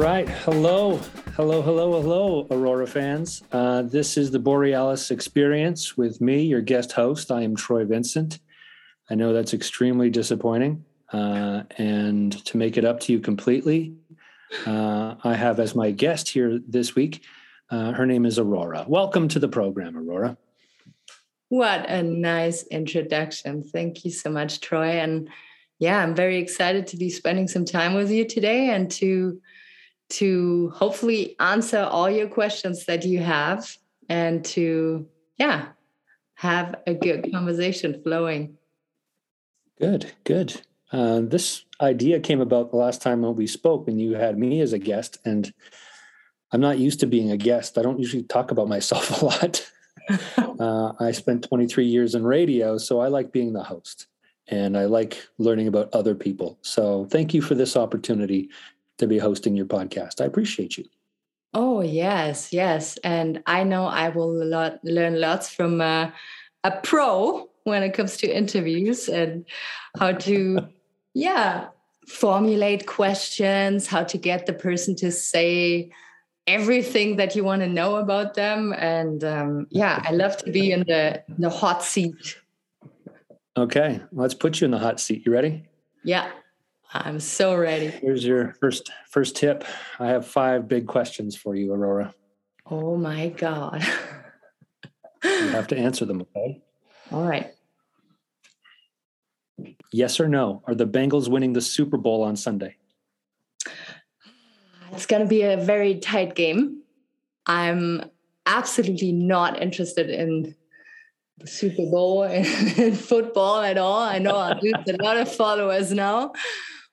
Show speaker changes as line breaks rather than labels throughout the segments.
right. Hello. Hello, hello, hello, Aurora fans. Uh, this is the Borealis Experience with me, your guest host. I am Troy Vincent. I know that's extremely disappointing. Uh, and to make it up to you completely, uh, I have as my guest here this week, uh, her name is Aurora. Welcome to the program, Aurora.
What a nice introduction. Thank you so much, Troy. And yeah, I'm very excited to be spending some time with you today and to to hopefully answer all your questions that you have and to, yeah, have a good conversation flowing.
Good, good. Uh, this idea came about the last time we spoke when you had me as a guest, and I'm not used to being a guest. I don't usually talk about myself a lot. uh, I spent 23 years in radio, so I like being the host and I like learning about other people. So thank you for this opportunity to be hosting your podcast. I appreciate you.
Oh, yes, yes. And I know I will lot, learn lots from uh, a pro when it comes to interviews and how to, yeah, formulate questions, how to get the person to say everything that you want to know about them. And um, yeah, I love to be in the, the hot seat.
Okay, let's put you in the hot seat. You ready?
Yeah. I'm so ready.
Here's your first first tip. I have five big questions for you, Aurora.
Oh my god.
you have to answer them, okay?
All right.
Yes or no? Are the Bengals winning the Super Bowl on Sunday?
It's going to be a very tight game. I'm absolutely not interested in the Super Bowl and football at all. I know I'll lose a lot of followers now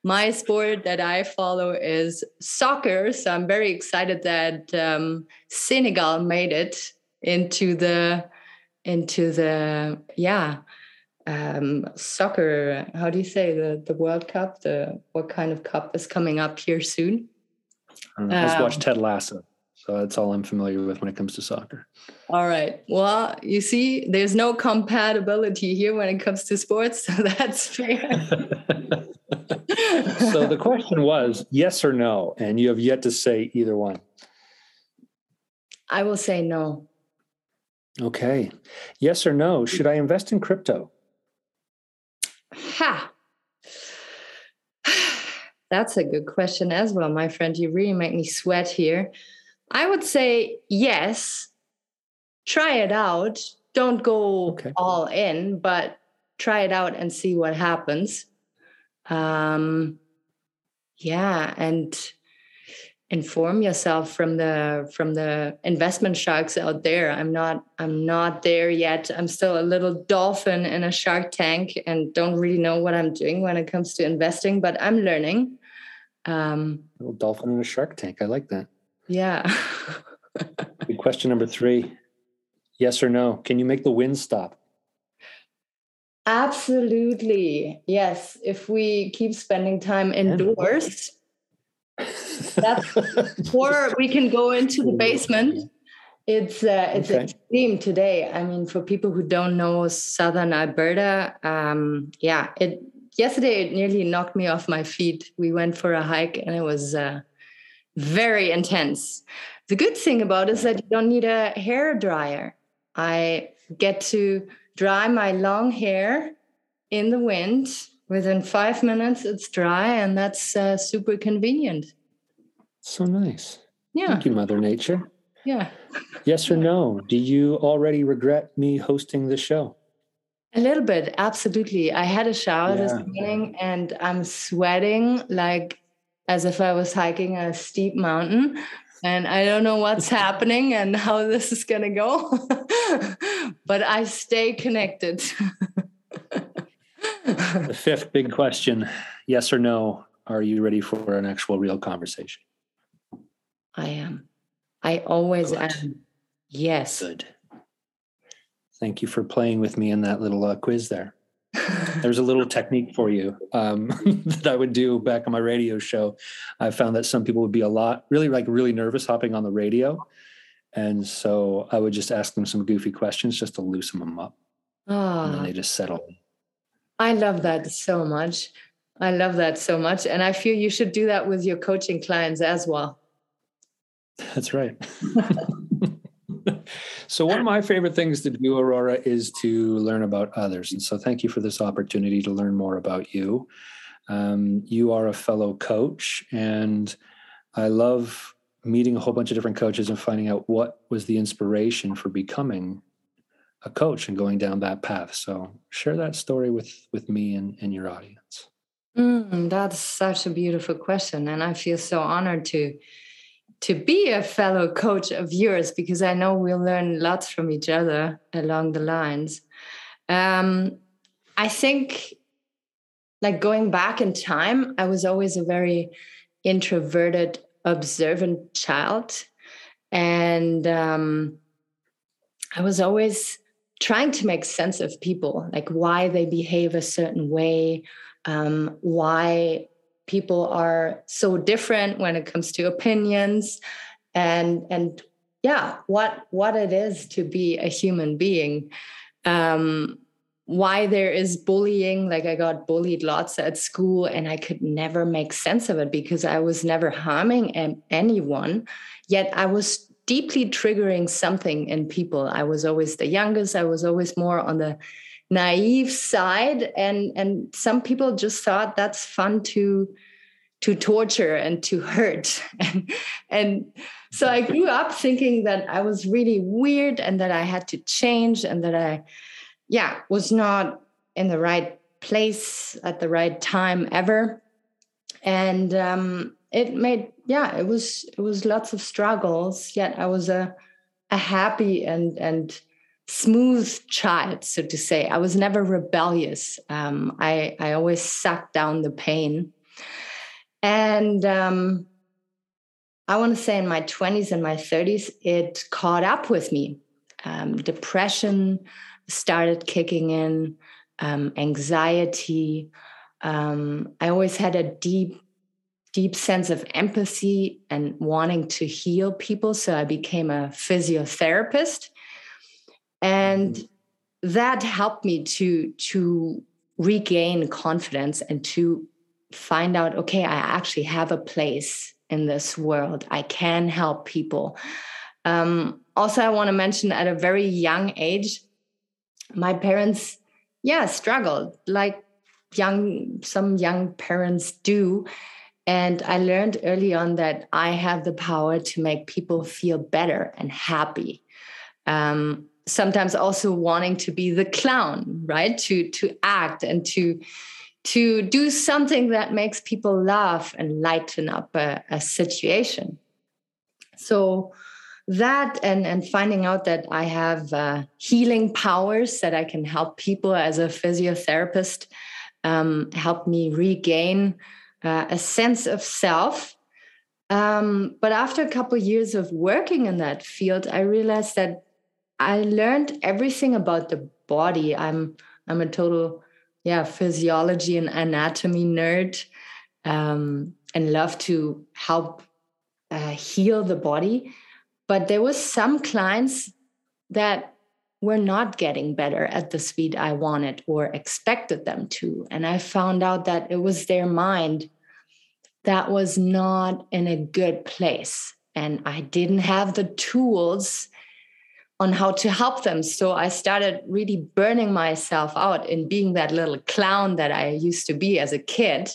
my sport that I follow is soccer. So I'm very excited that um, Senegal made it into the into the yeah um, soccer. How do you say the the World Cup? The what kind of cup is coming up here soon?
I, I just um, watched Ted Lasso. So that's all I'm familiar with when it comes to soccer.
All right. Well, you see, there's no compatibility here when it comes to sports. So that's fair.
so the question was yes or no. And you have yet to say either one.
I will say no.
Okay. Yes or no. Should I invest in crypto?
Ha. That's a good question as well, my friend. You really make me sweat here. I would say yes. Try it out. Don't go okay. all in, but try it out and see what happens. Um, yeah, and inform yourself from the from the investment sharks out there. I'm not I'm not there yet. I'm still a little dolphin in a shark tank and don't really know what I'm doing when it comes to investing, but I'm learning.
Um, a little dolphin in a shark tank. I like that.
Yeah.
question number three Yes or no? Can you make the wind stop?
Absolutely. Yes. If we keep spending time indoors, that's or we can go into the basement. It's uh, it's okay. extreme today. I mean, for people who don't know southern Alberta, um, yeah, it yesterday it nearly knocked me off my feet. We went for a hike and it was uh, very intense. The good thing about it is that you don't need a hair dryer. I get to dry my long hair in the wind. Within five minutes, it's dry, and that's uh, super convenient.
So nice.
Yeah.
Thank you, Mother Nature.
Yeah.
yes or no? Do you already regret me hosting the show?
A little bit, absolutely. I had a shower yeah. this morning and I'm sweating like as if I was hiking a steep mountain. And I don't know what's happening and how this is going to go, but I stay connected.
the fifth big question yes or no? Are you ready for an actual real conversation?
I am. I always Good. am. Yes.
Good. Thank you for playing with me in that little uh, quiz there. There's a little technique for you um, that I would do back on my radio show. I found that some people would be a lot, really like really nervous hopping on the radio. And so I would just ask them some goofy questions just to loosen them up. Oh, and then they ah. just settle.
I love that so much. I love that so much. And I feel you should do that with your coaching clients as well.
That's right. so, one of my favorite things to do, Aurora, is to learn about others. And so, thank you for this opportunity to learn more about you. Um, you are a fellow coach, and I love meeting a whole bunch of different coaches and finding out what was the inspiration for becoming a coach and going down that path. So, share that story with with me and, and your audience.
Mm, that's such a beautiful question, and I feel so honored to to be a fellow coach of yours because I know we'll learn lots from each other along the lines. Um, I think, like going back in time, I was always a very introverted, observant child. And um, I was always trying to make sense of people, like why they behave a certain way, um, why people are so different when it comes to opinions and and yeah what what it is to be a human being. Um why there is bullying like i got bullied lots at school and i could never make sense of it because i was never harming anyone. Yet i was deeply triggering something in people. I was always the youngest. I was always more on the naive side and and some people just thought that's fun to to torture and to hurt. And and so i grew up thinking that i was really weird and that i had to change and that i yeah was not in the right place at the right time ever. And um it made yeah it was it was lots of struggles yet i was a a happy and and smooth child, so to say. I was never rebellious. Um, I, I always sucked down the pain. And um, I want to say in my 20s and my 30s, it caught up with me. Um, depression started kicking in, um, anxiety. Um, I always had a deep, deep sense of empathy and wanting to heal people. So I became a physiotherapist and mm-hmm. that helped me to to regain confidence and to find out okay i actually have a place in this world. I can help people. Um, also i want to mention at a very young age my parents yeah struggled like young some young parents do. And i learned early on that i have the power to make people feel better and happy. Um, sometimes also wanting to be the clown right? To to act and to to do something that makes people laugh and lighten up a, a situation. So that and and finding out that i have uh, healing powers that i can help people as a physiotherapist um, help me regain uh, a sense of self. Um, but after a couple years of working in that field i realized that I learned everything about the body. I'm I'm a total yeah physiology and anatomy nerd, um, and love to help uh, heal the body. But there was some clients that were not getting better at the speed I wanted or expected them to, and I found out that it was their mind that was not in a good place, and I didn't have the tools on how to help them. So I started really burning myself out in being that little clown that I used to be as a kid.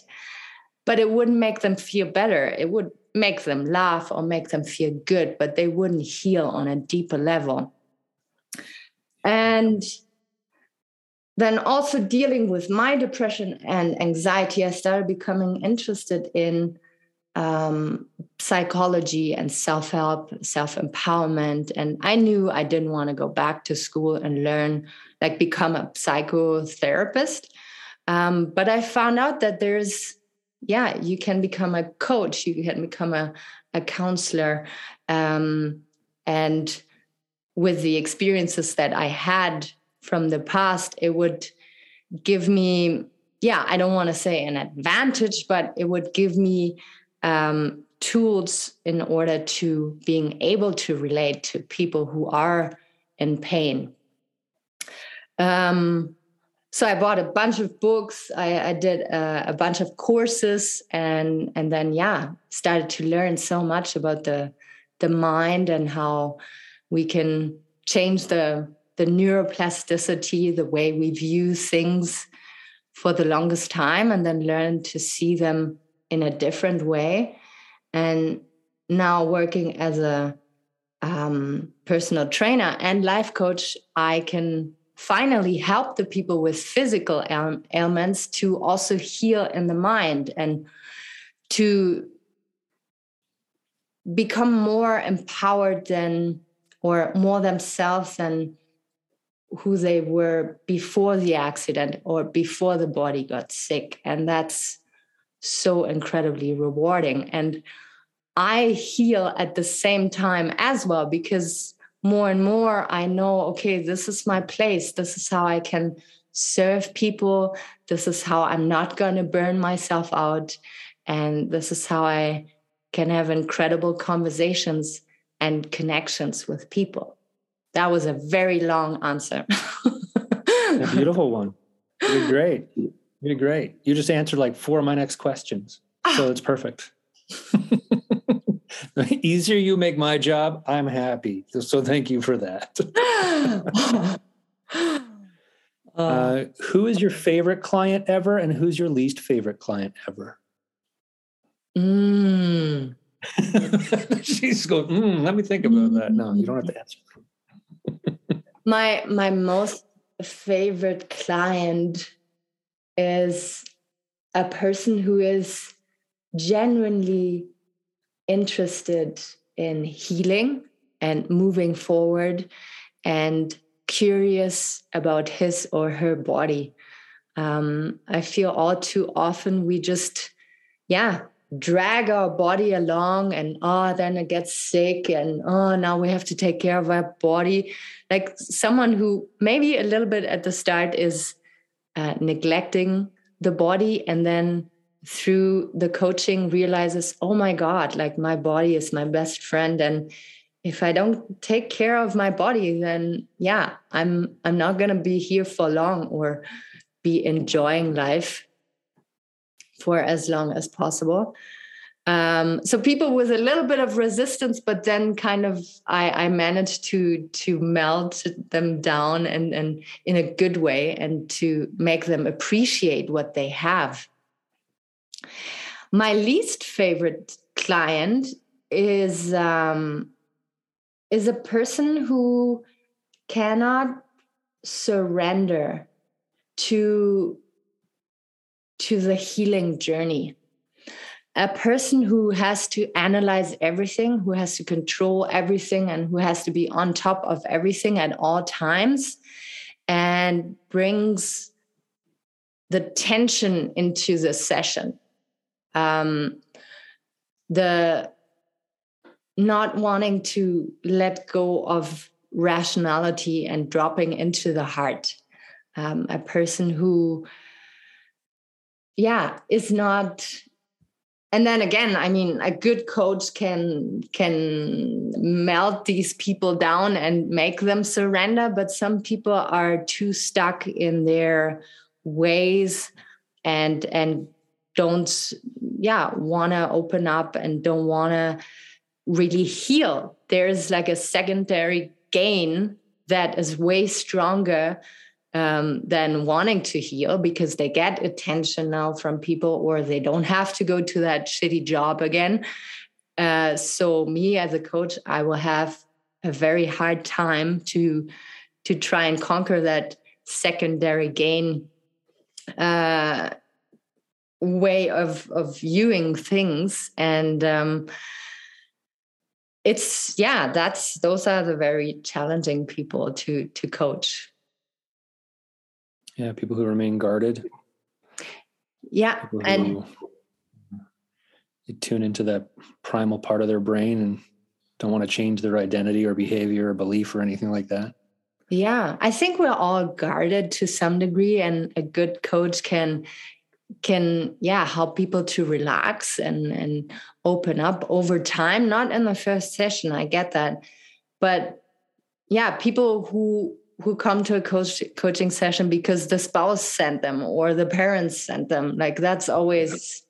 But it wouldn't make them feel better. It would make them laugh or make them feel good, but they wouldn't heal on a deeper level. And then also dealing with my depression and anxiety, I started becoming interested in um, psychology and self help, self empowerment. And I knew I didn't want to go back to school and learn, like become a psychotherapist. Um, but I found out that there's, yeah, you can become a coach, you can become a, a counselor. Um, and with the experiences that I had from the past, it would give me, yeah, I don't want to say an advantage, but it would give me um, tools in order to being able to relate to people who are in pain. Um, so I bought a bunch of books. I, I did a, a, bunch of courses, and and then yeah, started to learn so much about the the mind and how we can change the the neuroplasticity, the way we view things for the longest time, and then learn to see them in a different way. And now working as a um, personal trainer and life coach, I can finally help the people with physical ailments to also heal in the mind and to become more empowered than or more themselves than who they were before the accident or before the body got sick and that's so incredibly rewarding and i heal at the same time as well because more and more I know, okay, this is my place. This is how I can serve people. This is how I'm not going to burn myself out. And this is how I can have incredible conversations and connections with people. That was a very long answer.
a beautiful one. You're great. You're great. You just answered like four of my next questions. So it's perfect. the easier you make my job, I'm happy. So thank you for that. uh, who is your favorite client ever, and who's your least favorite client ever?
Mm.
She's going. Mm, let me think about that. No, you don't have to answer.
my my most favorite client is a person who is genuinely interested in healing and moving forward and curious about his or her body. Um, I feel all too often we just, yeah, drag our body along and oh, then it gets sick and oh, now we have to take care of our body. Like someone who maybe a little bit at the start is uh, neglecting the body and then through the coaching realizes oh my god like my body is my best friend and if i don't take care of my body then yeah i'm i'm not going to be here for long or be enjoying life for as long as possible um, so people with a little bit of resistance but then kind of i i managed to to melt them down and and in a good way and to make them appreciate what they have. My least favorite client is um, is a person who cannot surrender to to the healing journey a person who has to analyze everything who has to control everything and who has to be on top of everything at all times and brings the tension into the session. Um, the not wanting to let go of rationality and dropping into the heart. Um, a person who yeah is not and then again i mean a good coach can can melt these people down and make them surrender but some people are too stuck in their ways and and don't yeah want to open up and don't want to really heal. There's like a secondary gain that is way stronger um, than wanting to heal because they get attention now from people or they don't have to go to that shitty job again. Uh, so me as a coach i will have a very hard time to to try and conquer that secondary gain uh, way of of viewing things. And um it's yeah that's those are the very challenging people to to coach
yeah people who remain guarded.
Yeah and
they tune into that primal part of their brain and don't want to change their identity or behavior or belief or anything like that.
Yeah i think we're all guarded to some degree and a good coach can can yeah help people to relax and and open up over time not in the first session i get that. But yeah people who who come to a coach coaching session because the spouse sent them or the parents sent them. Like that's always,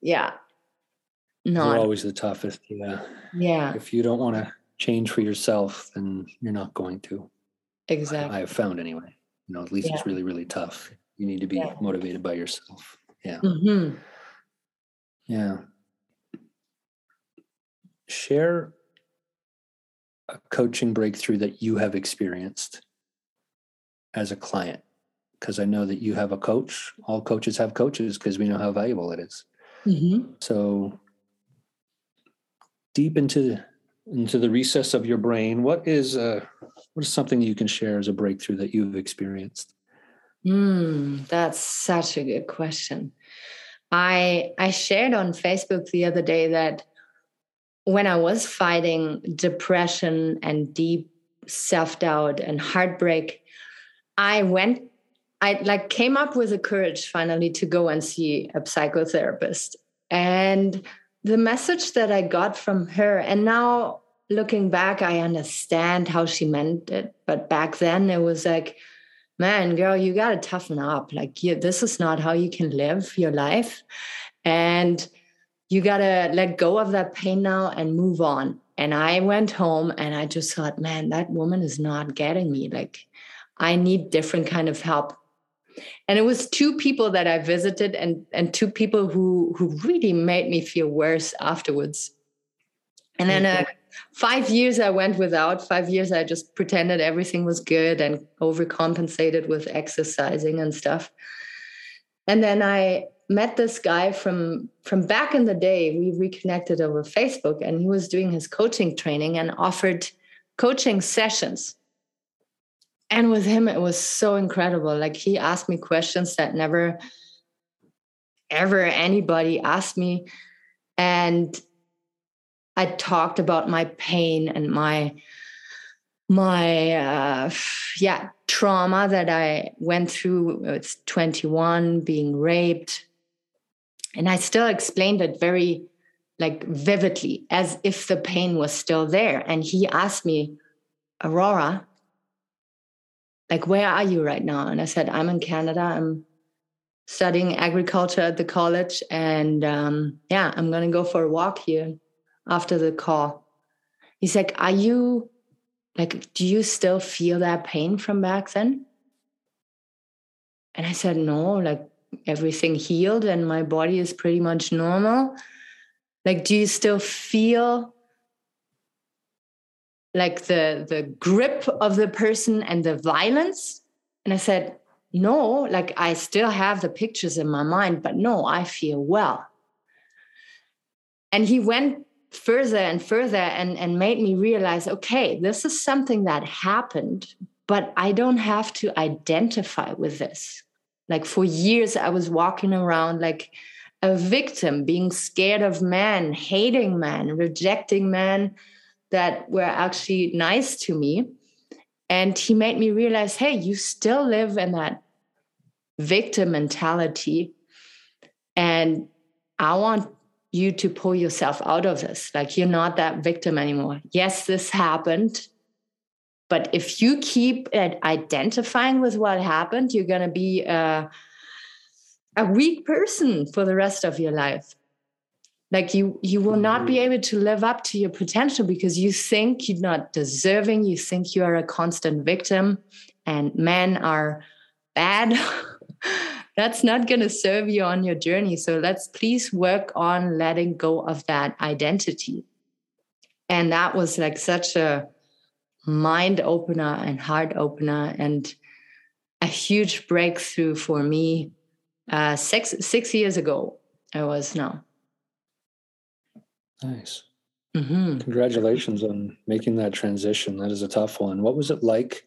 yeah,
not They're always the toughest. Yeah.
Yeah.
If you don't want to change for yourself, then you're not going to.
Exactly.
I, have found anyway. You know, at least yeah. it's really, really tough. You need to be yeah. motivated by yourself. Yeah. Mm-hmm. Yeah. Share a coaching breakthrough that you have experienced as a client because I know that you have a coach. All coaches have coaches because we know how valuable it is. Mm-hmm. So deep into into the recess of your brain, what is uh, what is something you can share as a breakthrough that you've experienced?
Mm, that's such a good question. I I shared on Facebook the other day that when I was fighting depression and deep self-doubt and heartbreak, I went I like came up with the courage finally to go and see a psychotherapist. And the message that I got from her, and now looking back, I understand how she meant it. But back then, it was like, man, girl, you got to toughen up. Like, you, this is not how you can live your life. And you got to let go of that pain now and move on. And I went home and I just thought, man, that woman is not getting me. Like, I need different kind of help and it was two people that i visited and and two people who who really made me feel worse afterwards and then uh, five years i went without five years i just pretended everything was good and overcompensated with exercising and stuff and then i met this guy from from back in the day we reconnected over facebook and he was doing his coaching training and offered coaching sessions. And with him it was so incredible. Like he asked me questions that never ever anybody asked me. And i talked about my pain and my my uh, yeah trauma that i went through. It's 21 being raped and i still explained it very like vividly as if the pain was still there. And he asked me aurora like where are you right now? And i said i'm in canada. I'm studying agriculture at the college. And um, yeah i'm gonna go for a walk here after the call. He's like are you like do you still feel that pain from back then? And i said no like everything healed and my body is pretty much normal. Like do you still feel like the the grip of the person and the violence? And i said no like i still have the pictures in my mind but no i feel well. And he went further and further and and made me realize okay this is something that happened but i don't have to identify with this like for years i was walking around like a victim being scared of men hating men rejecting men that were actually nice to me. And he made me realize hey, you still live in that victim mentality. And I want you to pull yourself out of this. Like you're not that victim anymore. Yes, this happened. But if you keep identifying with what happened, you're going to be a, a weak person for the rest of your life. Like you you will not be mm-hmm. able to live up to your potential because you think you're not deserving you think you are a constant victim and men are bad. That's not going to serve you on your journey. So let's please work on letting go of that identity. And that was like such a mind opener and heart opener and a huge breakthrough for me uh, six six years ago i was now
Nice. Mm-hmm. Congratulations on making that transition. That is a tough one. What was it like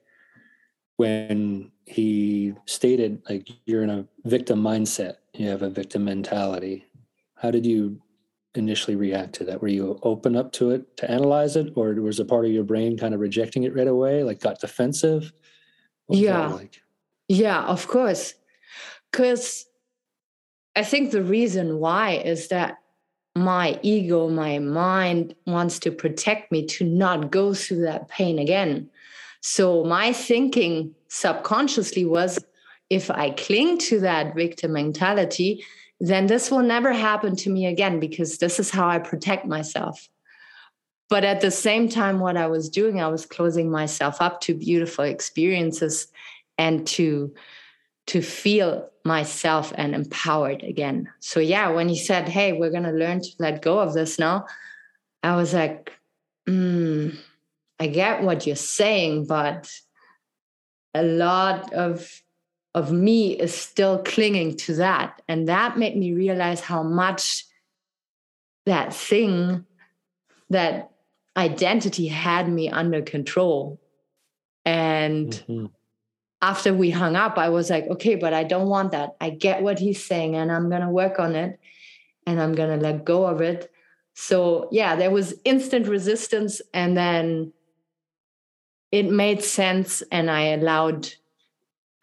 when he stated, like, you're in a victim mindset, you have a victim mentality? How did you initially react to that? Were you open up to it to analyze it, or was a part of your brain kind of rejecting it right away, like got defensive?
yeah. Like? Yeah, of course. Because I think the reason why is that my ego, my mind wants to protect me to not go through that pain again. So my thinking subconsciously was if I cling to that victim mentality, then this will never happen to me again because this is how I protect myself. But at the same time, what I was doing, I was closing myself up to beautiful experiences and to to feel myself and empowered again. So yeah, when he said, "Hey, we're gonna learn to let go of this now," I was like, mm, "I get what you're saying, but a lot of of me is still clinging to that. And that made me realize how much that thing, that identity had me under control. And mm-hmm. after we hung up, I was like, okay, but I don't want that. I get what he's saying and I'm going to work on it and I'm going to let go of it. So, yeah, there was instant resistance. And then it made sense. And I allowed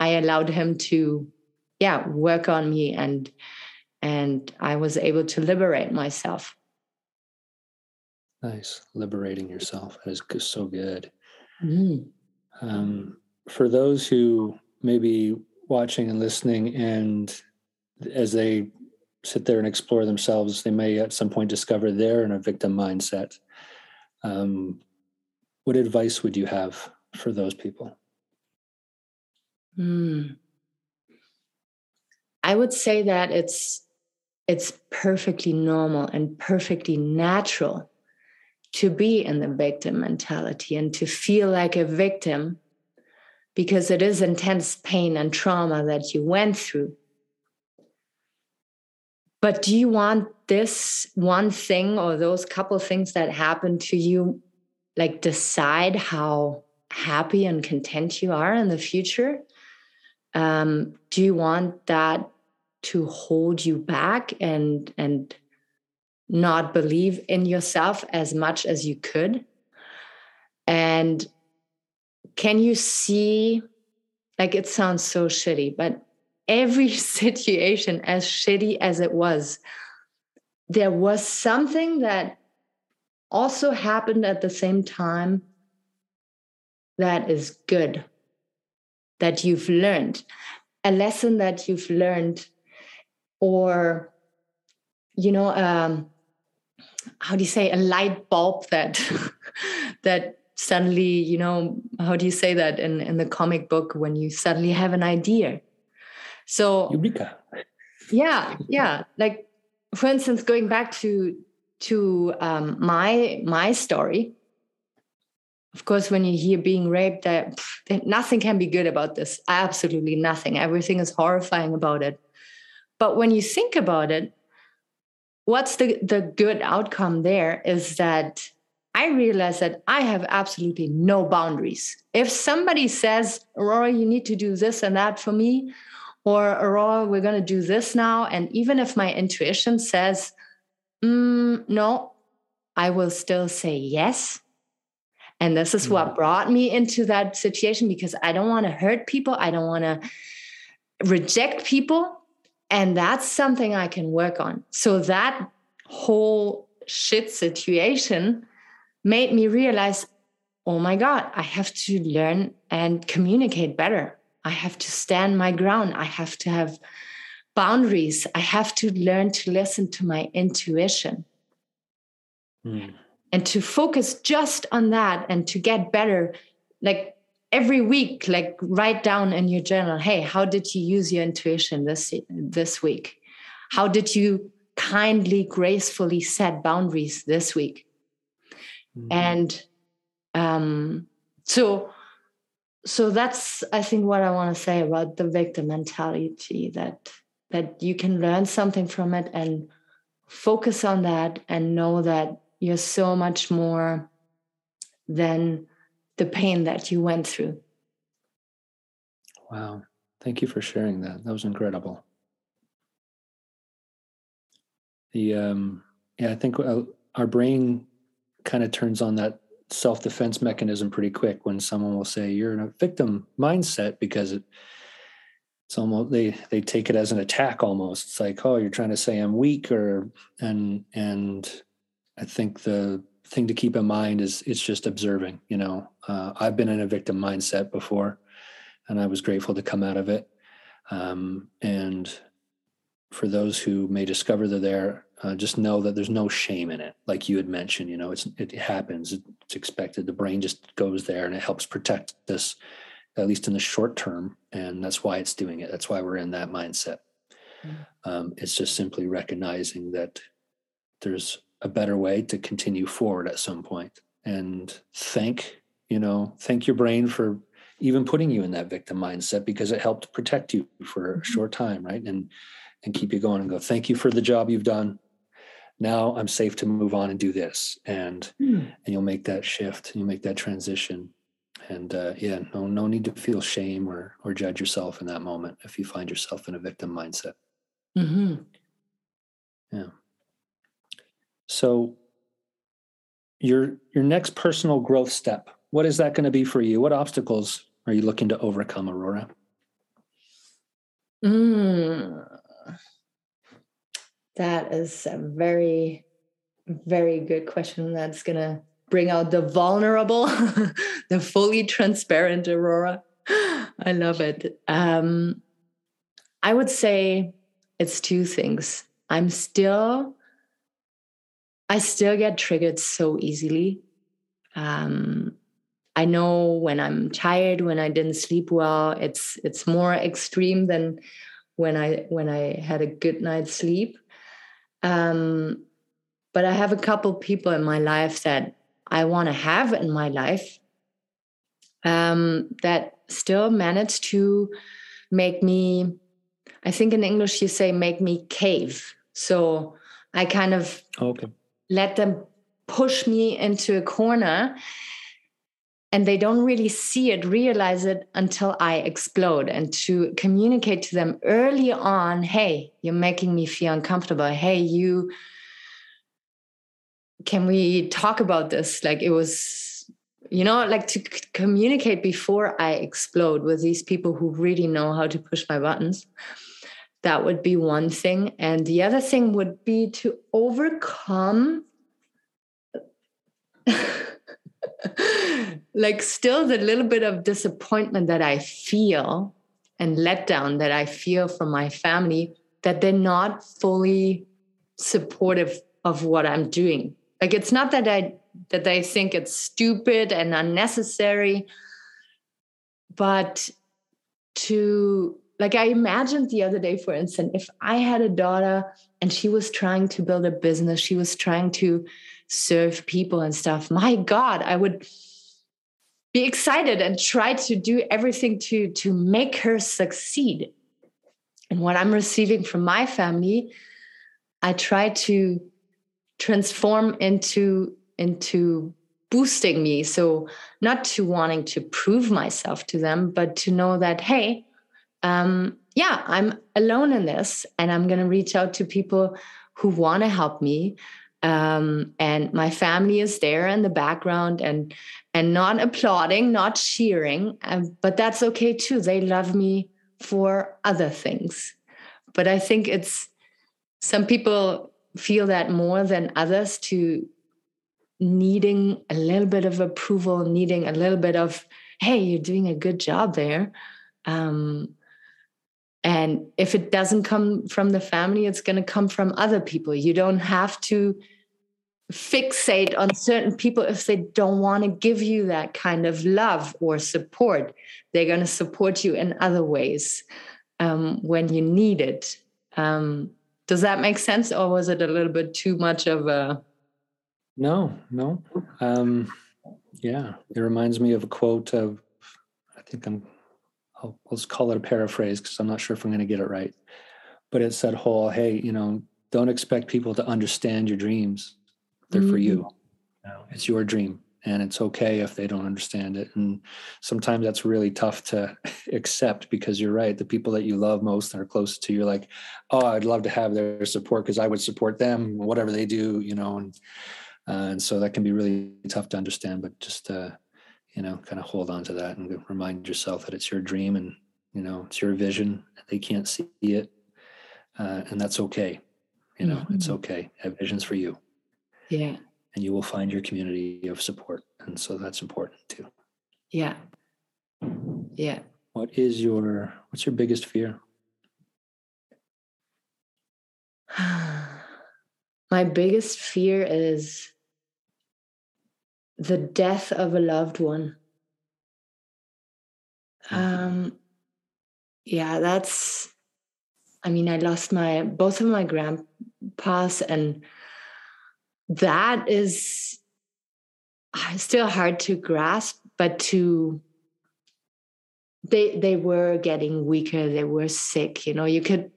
I allowed him to, yeah, work on me and and I was able to liberate myself.
Nice, liberating yourself that is so good. Mm. Um, for those who may be watching and listening, and as they sit there and explore themselves, they may at some point discover they're in a victim mindset. Um, what advice would you have for those people?
Mm. I would say that it's it's perfectly normal and perfectly natural to be in the victim mentality and to feel like a victim because it is intense pain and trauma that you went through. But do you want this one thing or those couple things that happened to you like decide how happy and content you are in the future? Um, do you want that to hold you back and and not believe in yourself as much as you could? And can you see like it sounds so shitty but every situation as shitty as it was there was something that also happened at the same time that is good that you've learned, a lesson that you've learned, or, you know, um, how do you say, a light bulb that, that suddenly, you know, how do you say that in, in the comic book when you suddenly have an idea? So, Eureka. yeah, yeah. Like, for instance, going back to to um, my my story of course when you hear being raped that nothing can be good about this. Absolutely nothing. Everything is horrifying about it. But when you think about it what's the the good outcome there is that i realize that i have absolutely no boundaries. If somebody says aurora you need to do this and that for me or aurora we're going to do this now and even if my intuition says mm, no i will still say yes and this is what mm-hmm. brought me into that situation because I don't want to hurt people. I don't want to reject people. And that's something I can work on. So that whole shit situation made me realize oh my God, I have to learn and communicate better. I have to stand my ground. I have to have boundaries. I have to learn to listen to my intuition. Mm and to focus just on that and to get better like every week like write down in your journal hey how did you use your intuition this this week how did you kindly gracefully set boundaries this week mm-hmm. and um so so that's i think what i want to say about the victim mentality that that you can learn something from it and focus on that and know that you're so much more than the pain that you went through.
Wow. Thank you for sharing that. That was incredible. The um yeah, I think uh, our brain kind of turns on that self-defense mechanism pretty quick when someone will say you're in a victim mindset because it it's almost they they take it as an attack almost it's like oh you're trying to say i'm weak or and and I think the thing to keep in mind is it's just observing. You know, uh, I've been in a victim mindset before, and I was grateful to come out of it. Um, and for those who may discover they're there, uh, just know that there's no shame in it. Like you had mentioned, you know, it's it happens. It's expected. The brain just goes there, and it helps protect us, at least in the short term. And that's why it's doing it. That's why we're in that mindset. Mm-hmm. Um, it's just simply recognizing that there's a better way to continue forward at some point, and thank you know thank your brain for even putting you in that victim mindset because it helped protect you for a mm-hmm. short time, right? And and keep you going and go, thank you for the job you've done. Now I'm safe to move on and do this. And mm. and you'll make that shift, you'll make that transition. And uh, yeah, no, no need to feel shame or or judge yourself in that moment if you find yourself in a victim mindset. Mm-hmm. Yeah. So your your next personal growth step, what is that going to be for you? What obstacles are you looking to overcome, Aurora?
Mm, that is a very, very good question. That's going to bring out the vulnerable, the fully transparent Aurora. I love it. Um, I would say it's two things. I'm still, I still get triggered so easily. Um, I know when I'm tired, when I didn't sleep well, it's it's more extreme than when I when I had a good night's sleep. Um, but I have a couple people in my life that I want to have in my life um, that still manage to make me. I think in English you say make me cave. So I kind of okay. Let them push me into a corner and they don't really see it, realize it until I explode. And to communicate to them early on, hey, you're making me feel uncomfortable. Hey, you, can we talk about this? Like it was, you know, like to communicate before I explode with these people who really know how to push my buttons. That would be one thing. And the other thing would be to overcome. like still the little bit of disappointment that I feel and letdown that I feel from my family that they're not fully supportive of what I'm doing. Like it's not that I that they think it's stupid and unnecessary, but to like I imagined the other day, for instance, if I had a daughter and she was trying to build a business, she was trying to serve people and stuff, my God, I would be excited and try to do everything to to make her succeed. And what i'm receiving from my family i try to transform into into boosting me. So not to wanting to prove myself to them but to know that hey um, yeah i'm alone in this and i'm going to reach out to people who want to help me. Um, and my family is there in the background and and not applauding not cheering um, but that's okay too. They love me for other things. But i think it's some people feel that more than others to needing a little bit of approval needing a little bit of hey you're doing a good job there. Um, and if it doesn't come from the family, it's going to come from other people. You don't have to fixate on certain people if they don't want to give you that kind of love or support. They're going to support you in other ways um, when you need it. Um, does that make sense, or was it a little bit too much of a?
No, no. Um, yeah, it reminds me of a quote of, I think I'm I'll, let's call it a paraphrase because I'm not sure if I'm going to get it right. But it said, "Whole, hey, you know, don't expect people to understand your dreams. They're mm-hmm. for you. you it's your dream, and it's okay if they don't understand it. And sometimes that's really tough to accept because you're right. The people that you love most and are close to, you're like, oh, I'd love to have their support because I would support them, whatever they do, you know. And uh, and so that can be really tough to understand. But just uh, you know kind of hold on to that and remind yourself that it's your dream and you know it's your vision they can't see it uh, and that's okay you know mm-hmm. it's okay have visions for you
yeah
and you will find your community of support. And so that's important too.
Yeah. Yeah.
What is your what's your biggest fear?
My biggest fear is the death of a loved one. Hmm. Um, yeah, that's. I mean, I lost my both of my grandpas, and that is still hard to grasp. But to they they were getting weaker, they were sick. You know, you could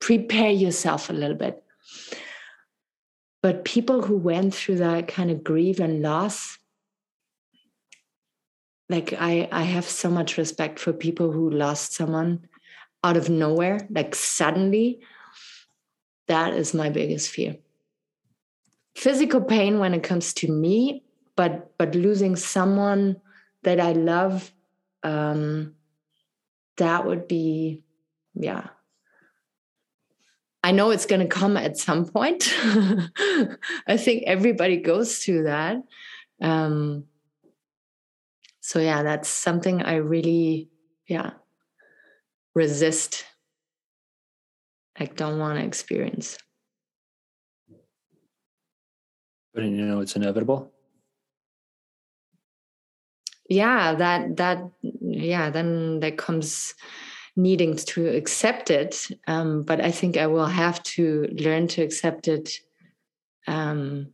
prepare yourself a little bit. But people who went through that kind of grief and loss, like I, I have so much respect for people who lost someone out of nowhere, like suddenly. That is my biggest fear. Physical pain when it comes to me, but but losing someone that I love, um, that would be, yeah, I know it's going to come at some point. I think everybody goes through that. Um, so yeah, that's something I really, yeah, resist. I don't want to experience.
But you know, it's inevitable.
Yeah, that that yeah, then there comes needing to accept it. Um, but I think I will have to learn to accept it um,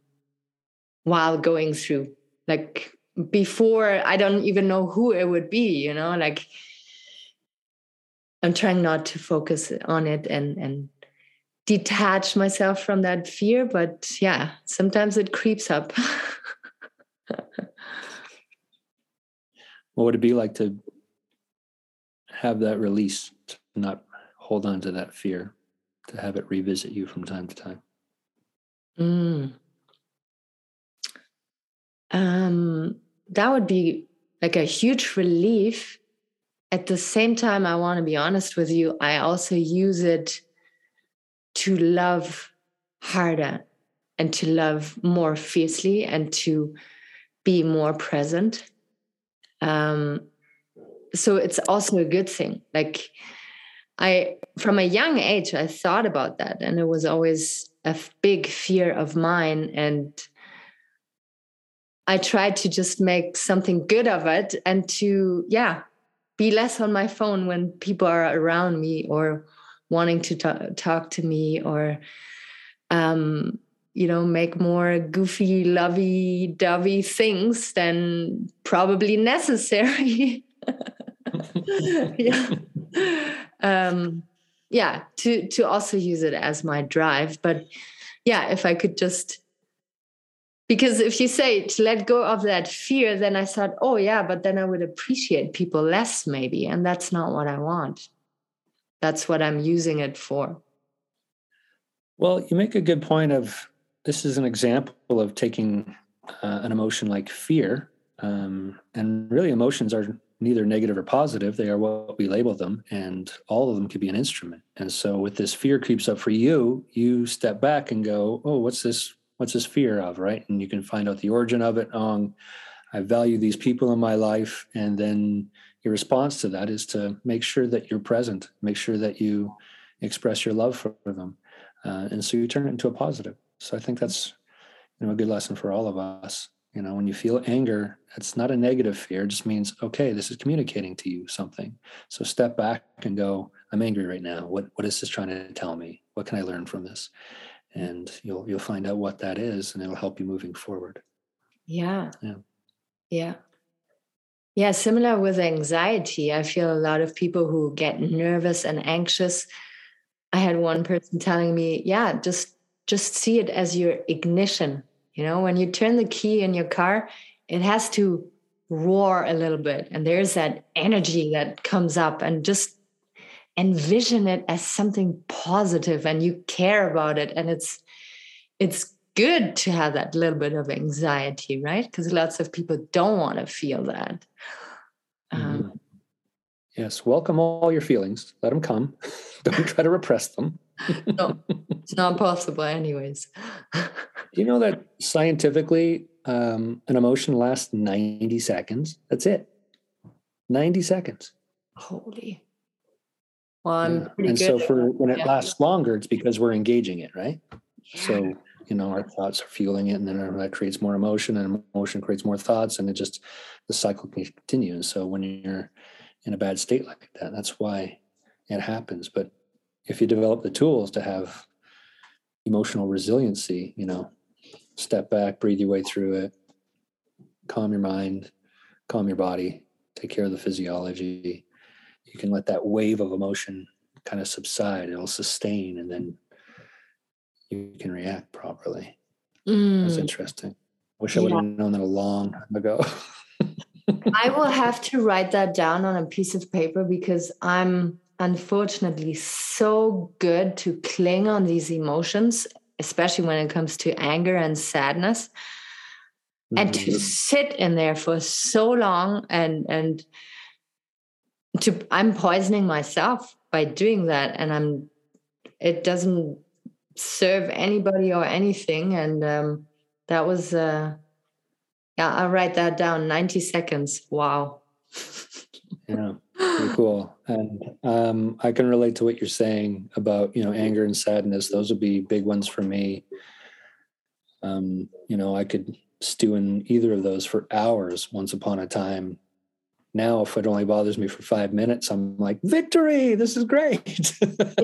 while going through. Like before, I don't even know who it would be, you know, like I'm trying not to focus on it and, and detach myself from that fear. But yeah, sometimes it creeps up.
what would it be like to have that release, to not hold on to that fear, to have it revisit you from time to time?
Mm. Um, that would be like a huge relief. At the same time, I want to be honest with you, I also use it to love harder and to love more fiercely and to be more present. Um, so it's also a good thing. Like i from a young age i thought about that and it was always a big fear of mine and i tried to just make something good of it and to yeah be less on my phone when people are around me or wanting to t- talk to me or um, you know make more goofy lovey dovey things than probably necessary yeah. Um, yeah, to to also use it as my drive. But yeah, if I could just because if you say to let go of that fear, then I thought, oh yeah, but then I would appreciate people less, maybe. And that's not what I want. That's what I'm using it for.
Well, you make a good point of this is an example of taking uh, an emotion like fear. Um, and really, emotions are neither negative or positive. They are what we label them, and all of them could be an instrument. And so, with this fear creeps up for you, you step back and go, "Oh, what's this? What's this fear of?" Right? And you can find out the origin of it. Oh, I value these people in my life, and then your response to that is to make sure that you're present, make sure that you express your love for them, uh, and so you turn it into a positive. So I think that's you know a good lesson for all of us. You know, when you feel anger, it's not a negative fear. It just means, okay, this is communicating to you something. So step back and go, I'm angry right now. What what is this trying to tell me? What can I learn from this? And you'll you'll find out what that is and it'll help you moving forward.
Yeah. Yeah. Yeah. Yeah, similar with anxiety. I feel a lot of people who get nervous and anxious. I had one person telling me, yeah, just just see it as your ignition you know, when you turn the key in your car, it has to roar a little bit. And there's that energy that comes up and just envision it as something positive and you care about it. And it's it's good to have that little bit of anxiety, right? Because lots of people don't want to feel that. Um,
mm-hmm. yes, welcome all your feelings. Let them come. Don't try to repress them.
No, it's not possible, anyways.
Do you know that scientifically, um, an emotion lasts 90 seconds? That's it. 90 seconds.
Holy. Well, I'm
Yeah. And so for when it
yeah.
lasts longer, it's because we're engaging it, right?
Yeah.
So, you know, our thoughts are fueling it, and then that creates more emotion, and emotion creates more thoughts, and it just the cycle continues. so, when you're in a bad state like that, that's why it happens. But if you develop the tools to have emotional resiliency, you know, step back, breathe your way through it, calm your mind, calm your body, take care of the physiology. You can let that wave of emotion kind of subside. It'll sustain, and then you can react properly. That's
Mm,
interesting. Wish I would have known that a long time ago.
I will have to write that down on a piece of paper because I'm unfortunately so good to cling on these emotions, especially when it comes to anger and sadness. and to
Mhm.
sit in there for so long and and to i'm poisoning myself by doing that and i'm it doesn't serve anybody or anything and um that was uh yeah i'll write that down 90 seconds wow
Yeah, pretty cool. And um, I can relate to what you're saying about you know anger and sadness. Those would be big ones for me. Um, you know, I could stew in either of those for hours once upon a time. Now, if it only bothers me for five minutes, I'm like, victory! This is great.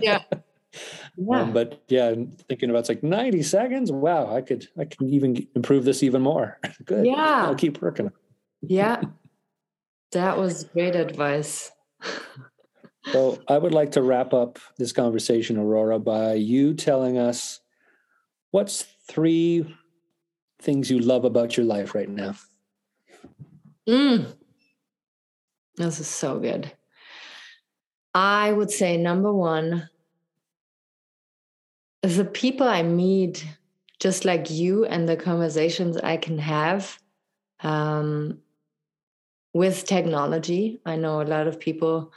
yeah yeah
Um, but yeah, thinking about it's like 90 seconds. Wow, I could I can even improve this even more. Good.
Yeah.
I'll keep working.
yeah that was great advice
So I would like to wrap up this conversation, Aurora, by you telling us what's three things you love about your life right now.
Mm. This is so good. I would say number one the people I meet, just like you, and the conversations I can have um, with technology. I know a lot of people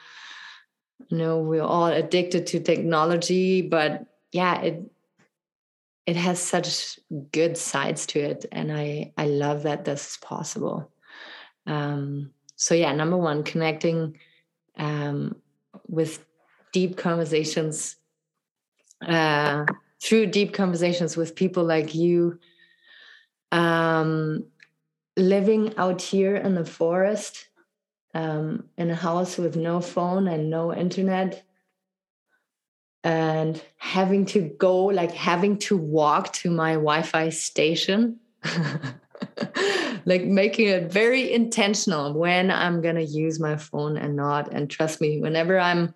you know we're all addicted to technology, but yeah, it it has such good sides to it, and I I love that this is possible. Um, so yeah, number one, connecting um, with deep conversations uh, through deep conversations with people like you. Um, living out here in the forest, um, in a house with no phone and no internet, and having to go, like having to walk to my Wi-Fi station. like making it very intentional when I'm gonna use my phone and not. And trust me, whenever I'm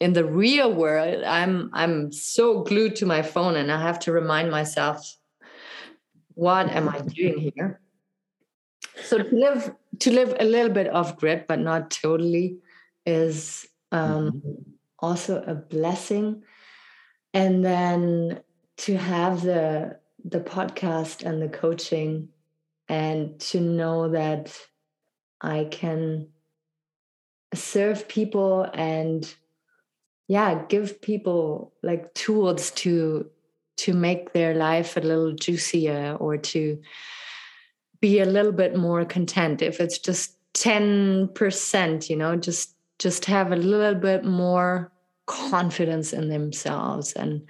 in the real world, I'm I'm so glued to my phone and I have to remind myself, what am I doing here? So to live to live a little bit off grid, but not totally, is um, also a blessing. And then to have the the podcast and the coaching and to know that I can serve people and yeah give people like tools to to make their life a little juicier or to be a little bit more content if it's just 10% you know just just have a little bit more confidence in themselves and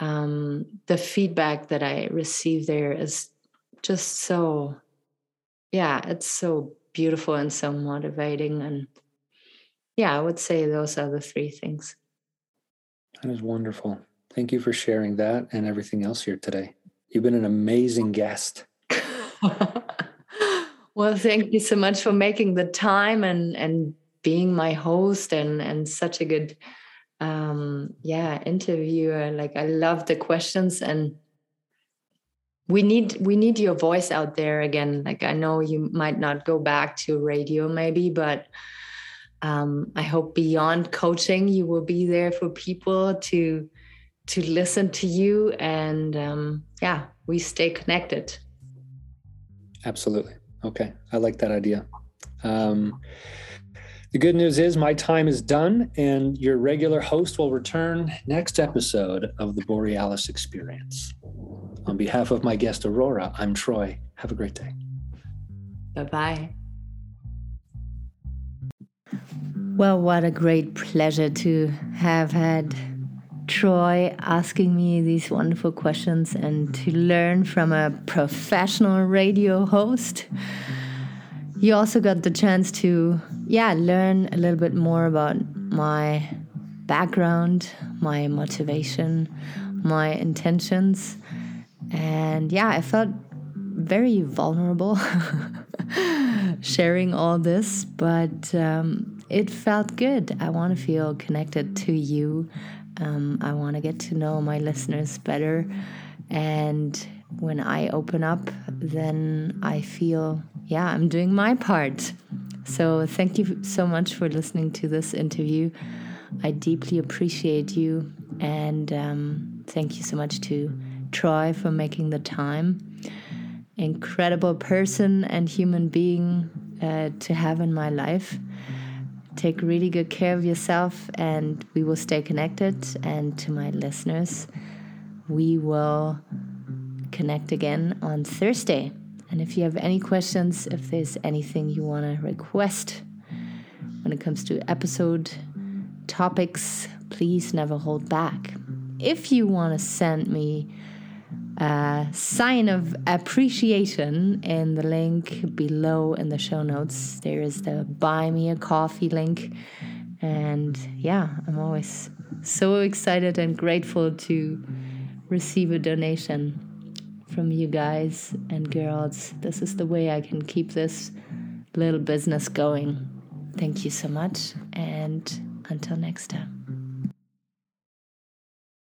um, the feedback that I receive there is just so, yeah, it's so beautiful and so motivating. And yeah, I would say those are the three things.
That is wonderful. Thank you for sharing that and everything else here today. You've been an amazing guest.
well, thank you so much for making the time and and being my host and and such a good um yeah interviewer. Like i love the questions and we need we need your voice out there again. Like i know you might not go back to radio maybe but um i hope beyond coaching you will be there for people to to listen to you and um yeah we stay connected
Absolutely. Okay. I like that idea. Um, the good news is my time is done, and your regular host will return next episode of the Borealis Experience. On behalf of my guest, Aurora, I'm Troy. Have a great day.
Bye bye.
Well, what a great pleasure to have had Troy asking me these wonderful questions and to learn from a professional radio host. You also got the chance to, yeah, learn a little bit more about my background, my motivation, my intentions. And yeah, I felt very vulnerable sharing all this, but um, it felt good. I want to feel connected to you. Um, I want to get to know my listeners better. And when I open up, then I feel, yeah, I'm doing my part. So thank you so much for listening to this interview. I deeply appreciate you. And um, thank you so much to Troy for making the time. Incredible person and human being uh, to have in my life. Take really good care of yourself, and we will stay connected. And to my listeners, we will connect again on Thursday. And if you have any questions, if there's anything you want to request when it comes to episode topics, please never hold back. If you want to send me a sign of appreciation in the link below in the show notes, there is the buy me a coffee link. And yeah, I'm always so excited and grateful to receive a donation from you guys and girls. This is the way I can keep this little business going. Thank you so much, and until next time.